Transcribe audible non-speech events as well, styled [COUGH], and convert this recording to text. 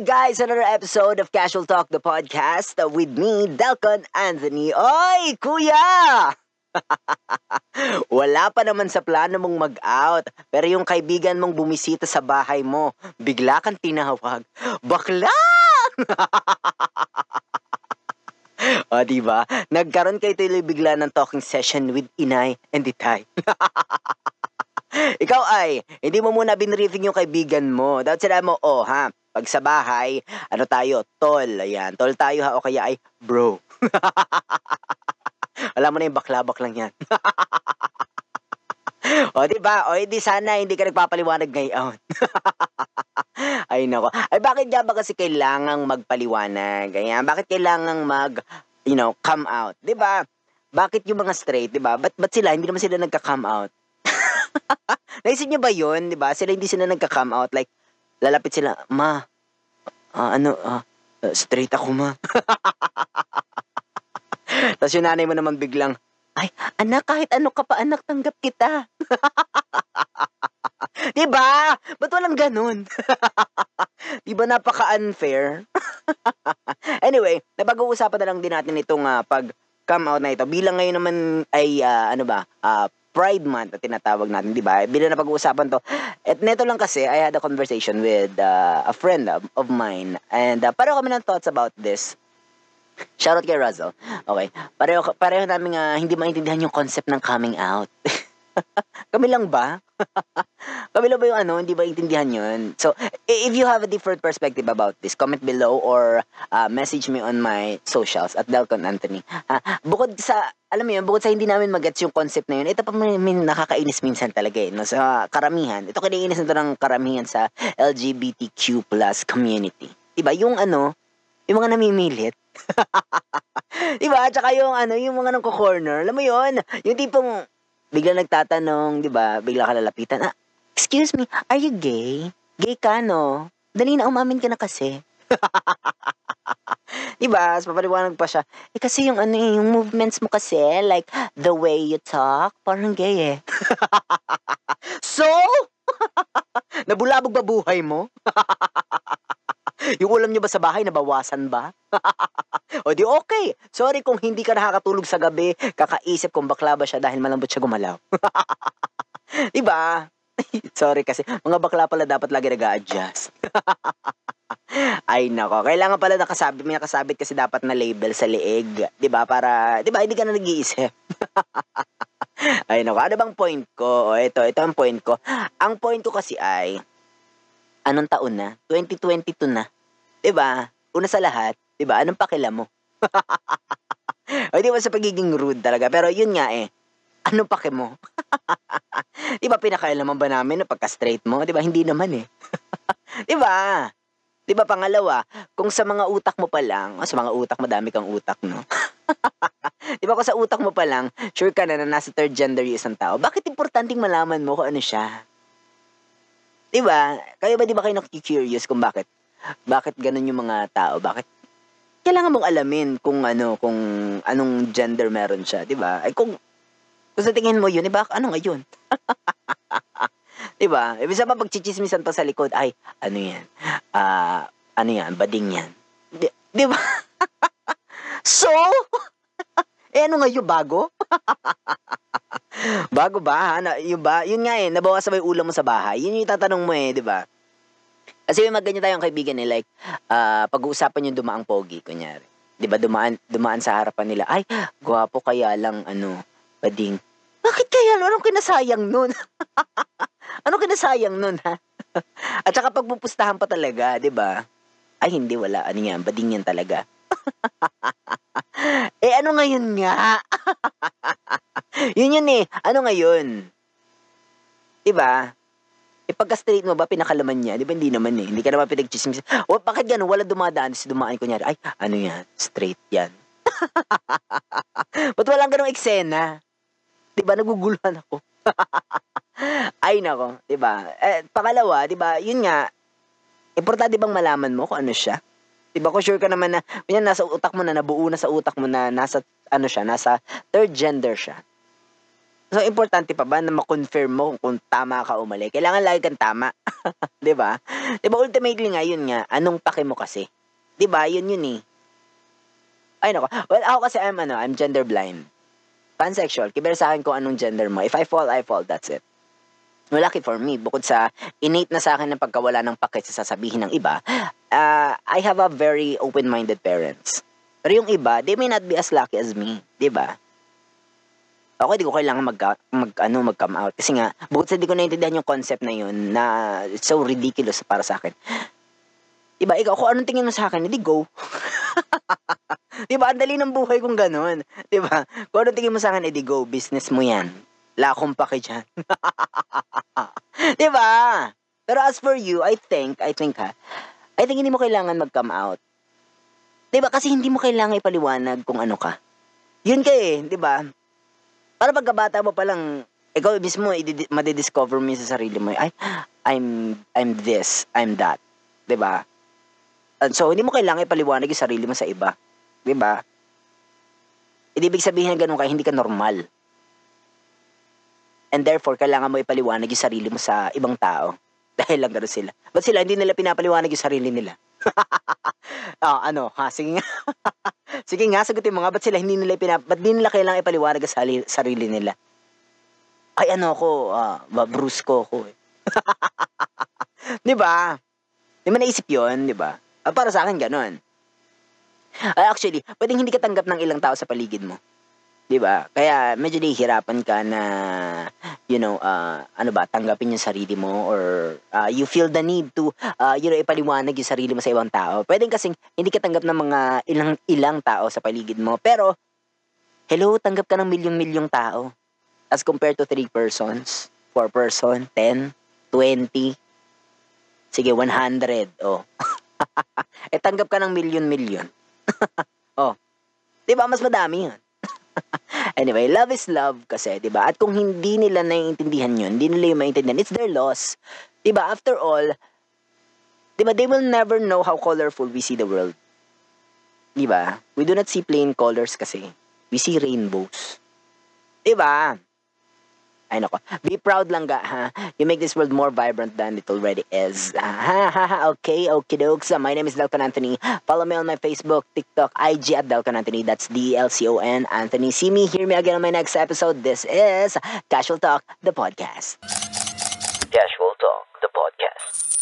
Guys, another episode of Casual Talk, the podcast uh, with me, Delcon Anthony. Oy, kuya! [LAUGHS] Wala pa naman sa plano mong mag-out, pero yung kaibigan mong bumisita sa bahay mo, bigla kang tinawag, bakla! [LAUGHS] o, diba? Nagkaroon kayo tuloy bigla ng talking session with Inay and Itay. [LAUGHS] Ikaw ay, hindi mo muna binriefing yung kaibigan mo. Dapat sila mo, oh ha, pag sa bahay, ano tayo, tol, ayan, tol tayo ha, o kaya ay, bro. [LAUGHS] Alam mo na yung baklabak lang yan. [LAUGHS] o, di ba? O, hindi sana, hindi ka nagpapaliwanag ngayon. [LAUGHS] ay, nako. Ay, bakit nga ba kasi kailangang magpaliwanag? Ayan, bakit kailangang mag, you know, come out? Di ba? Bakit yung mga straight, di ba? Ba't, ba't sila, hindi naman sila nagka-come out? Naisip niyo ba yun, di ba? Sila hindi sila nagka-come out. Like, lalapit sila, ma, ah, ano, ah, straight ako, ma. [LAUGHS] Tapos yung nanay mo naman biglang, ay, anak, kahit ano ka pa, anak, tanggap kita. [LAUGHS] di ba? Ba't walang ganun? [LAUGHS] di ba napaka-unfair? anyway, napag-uusapan na lang din natin itong uh, pag come out na ito. Bilang ngayon naman ay, uh, ano ba, uh, Pride Month na tinatawag natin, di ba? Bilang napag-uusapan to. At neto lang kasi, I had a conversation with uh, a friend of, of mine. And uh, pareho kami ng thoughts about this. Shoutout kay Russell. Okay. Pareho, pareho namin uh, hindi maintindihan yung concept ng coming out. [LAUGHS] Kami lang ba? [LAUGHS] Kami lang ba yung ano, hindi ba intindihan yun? So, if you have a different perspective about this, comment below or uh, message me on my socials at Delcon Anthony. Uh, bukod sa, alam mo yun, bukod sa hindi namin magets yung concept na yun, ito pa may, may nakakainis minsan talaga eh, no? sa karamihan. Ito kiniinis nito ng karamihan sa LGBTQ plus community. Diba? Yung ano, yung mga namimilit. [LAUGHS] diba? Tsaka yung ano, yung mga nang corner Alam mo yun? Yung tipong, bigla nagtatanong, di ba? Bigla ka lalapitan. Ah, excuse me, are you gay? Gay ka, no? Dali na, umamin ka na kasi. [LAUGHS] di ba? Mas papaliwanag pa siya. Eh kasi yung ano eh, yung movements mo kasi, like the way you talk, parang gay eh. [LAUGHS] so? [LAUGHS] Nabulabog ba buhay mo? [LAUGHS] yung ulam nyo ba sa bahay, nabawasan ba? o di okay. Sorry kung hindi ka nakakatulog sa gabi, kakaisip kung bakla ba siya dahil malambot siya gumalaw. di ba? Sorry kasi, mga bakla pala dapat lagi nag-a-adjust. Ay nako, kailangan pala nakasabit, may nakasabit kasi dapat na label sa leeg, 'di ba? Para 'di ba hindi ka na nag-iisip. [LAUGHS] ay nako, ano bang point ko? O ito, ito ang point ko. Ang point ko kasi ay anong taon na? 2022 na. 'Di ba? Una sa lahat, 'di ba? Anong pakialam mo? [LAUGHS] o di ba sa pagiging rude talaga? Pero yun nga eh. Anong pake mo? [LAUGHS] di ba pinakailaman ba namin na pagka-straight mo? Di ba? Hindi naman eh. di ba? Di ba pangalawa, kung sa mga utak mo pa lang, oh, sa mga utak, madami kang utak, no? [LAUGHS] di ba kung sa utak mo pa lang, sure ka na na nasa third gender yung isang tao, bakit importanteng malaman mo kung ano siya? Di ba? Kayo ba di ba kayo nakikurious kung bakit? Bakit ganun yung mga tao? Bakit kailangan mong alamin kung ano, kung anong gender meron siya, 'di ba? Ay kung kung sa tingin mo 'yun, iba ano ngayon? [LAUGHS] 'Di ba? Ibig sabihin pag chichismisan pa sa likod, ay ano 'yan? Ah, uh, ano 'yan? Bading 'yan. 'Di ba? [LAUGHS] so, [LAUGHS] eh ano ngayon bago? [LAUGHS] bago ba? Ano, yung ba? Yun nga eh, nabawasan ba yung ulam mo sa bahay? Yun yung tatanong mo eh, 'di ba? Kasi may magganyan tayong kaibigan eh, like, uh, pag-uusapan yung dumaang pogi, kunyari. Di ba, dumaan, dumaan sa harapan nila, ay, gwapo kaya lang, ano, bading. Bakit kaya? Anong kinasayang nun? Anong kinasayang nun, ha? [LAUGHS] At saka pagpupustahan pa talaga, di ba? Ay, hindi, wala. Ano yan? Bading yan talaga. [LAUGHS] eh, ano ngayon nga? [LAUGHS] yun yun eh. Ano ngayon? Di ba? Eh pagka-straight mo ba, pinakalaman niya? Di ba hindi naman eh. Hindi ka naman pinag-chismis. O bakit gano'n? Wala dumadaan. Si dumaan ko. Ay, ano yan? Straight yan. Ba't walang ganong eksena? Di ba? Naguguluhan ako. [LAUGHS] Ay, nako. Di ba? Eh, pangalawa, di ba? Yun nga, importante bang malaman mo kung ano siya? Di ba? Kung sure ka naman na, yan, nasa utak mo na, nabuo na sa utak mo na nasa, ano siya, nasa third gender siya. So, importante pa ba na ma-confirm mo kung tama ka o mali? Kailangan lagi kang tama. [LAUGHS] 'Di ba? 'Di ba ultimately nga yun nga, anong pake mo kasi? 'Di ba? Yun yun eh. Ay nako. Well, ako kasi I'm ano, I'm gender blind. Pansexual. Kiber sa kung anong gender mo. If I fall, I fall. That's it. Lucky for me, bukod sa innate na sa akin ng pagkawala ng pake sa sasabihin ng iba, uh, I have a very open-minded parents. Pero yung iba, they may not be as lucky as me, 'di ba? Ako hindi ko kailangan mag, mag ano mag come out kasi nga bukod sa hindi ko naintindihan yung concept na yun na it's so ridiculous para sa akin. Diba, ikaw, kung anong tingin mo sa akin, hindi go. [LAUGHS] diba, ang dali ng buhay kong ganun. Diba, kung anong tingin mo sa akin, edi go, business mo yan. Wala akong pake dyan. [LAUGHS] diba? Pero as for you, I think, I think ha, I think hindi mo kailangan mag-come out. Diba? Kasi hindi mo kailangan ipaliwanag kung ano ka. Yun ka eh, diba? Para pagkabata mo pa lang, ikaw mismo, madidiscover mo sa sarili mo, ay, I'm, I'm this, I'm that. Diba? And so, hindi mo kailangan ipaliwanag yung sarili mo sa iba. Diba? Hindi ibig sabihin na ganun ka, hindi ka normal. And therefore, kailangan mo ipaliwanag yung sarili mo sa ibang tao. [LAUGHS] Dahil lang gano'n sila. Ba't sila hindi nila pinapaliwanag yung sarili nila? oh, [LAUGHS] ano, ha? Sige nga. [LAUGHS] Sige nga, sagutin mo nga. Ba't sila hindi nila pinap... Ba't di nila kailangan ipaliwanag sa sarili, nila? Ay, ano ako, uh, Bruce ko eh. di ba? Di ba naisip yun, di ba? Uh, para sa akin, ganun. Uh, actually, pwedeng hindi ka tanggap ng ilang tao sa paligid mo. 'Di ba? Kaya medyo nahihirapan ka na you know, uh, ano ba, tanggapin yung sarili mo or uh, you feel the need to uh, you know, ipaliwanag yung sarili mo sa ibang tao. Pwedeng kasing hindi ka tanggap ng mga ilang ilang tao sa paligid mo, pero hello, tanggap ka ng milyong-milyong tao as compared to three persons, four person, 10, 20, sige, 100, oh. [LAUGHS] eh, tanggap ka ng milyon-milyon. [LAUGHS] oh. Di ba, mas madami yun. [LAUGHS] anyway, love is love kasi, 'di ba? At kung hindi nila naiintindihan 'yun, hindi nila 'yung maintindihan, it's their loss. 'Di ba? After all, 'di ba, they will never know how colorful we see the world. 'Di ba? We do not see plain colors kasi. We see rainbows. 'Di ba? Ay nako, be proud lang ga ha. You make this world more vibrant than it already is. Ha ha ha, okay, okay dokes. My name is Delcon Anthony. Follow me on my Facebook, TikTok, IG at Delcon Anthony. That's D-L-C-O-N Anthony. See me, hear me again on my next episode. This is Casual Talk, the podcast. Casual Talk, the podcast.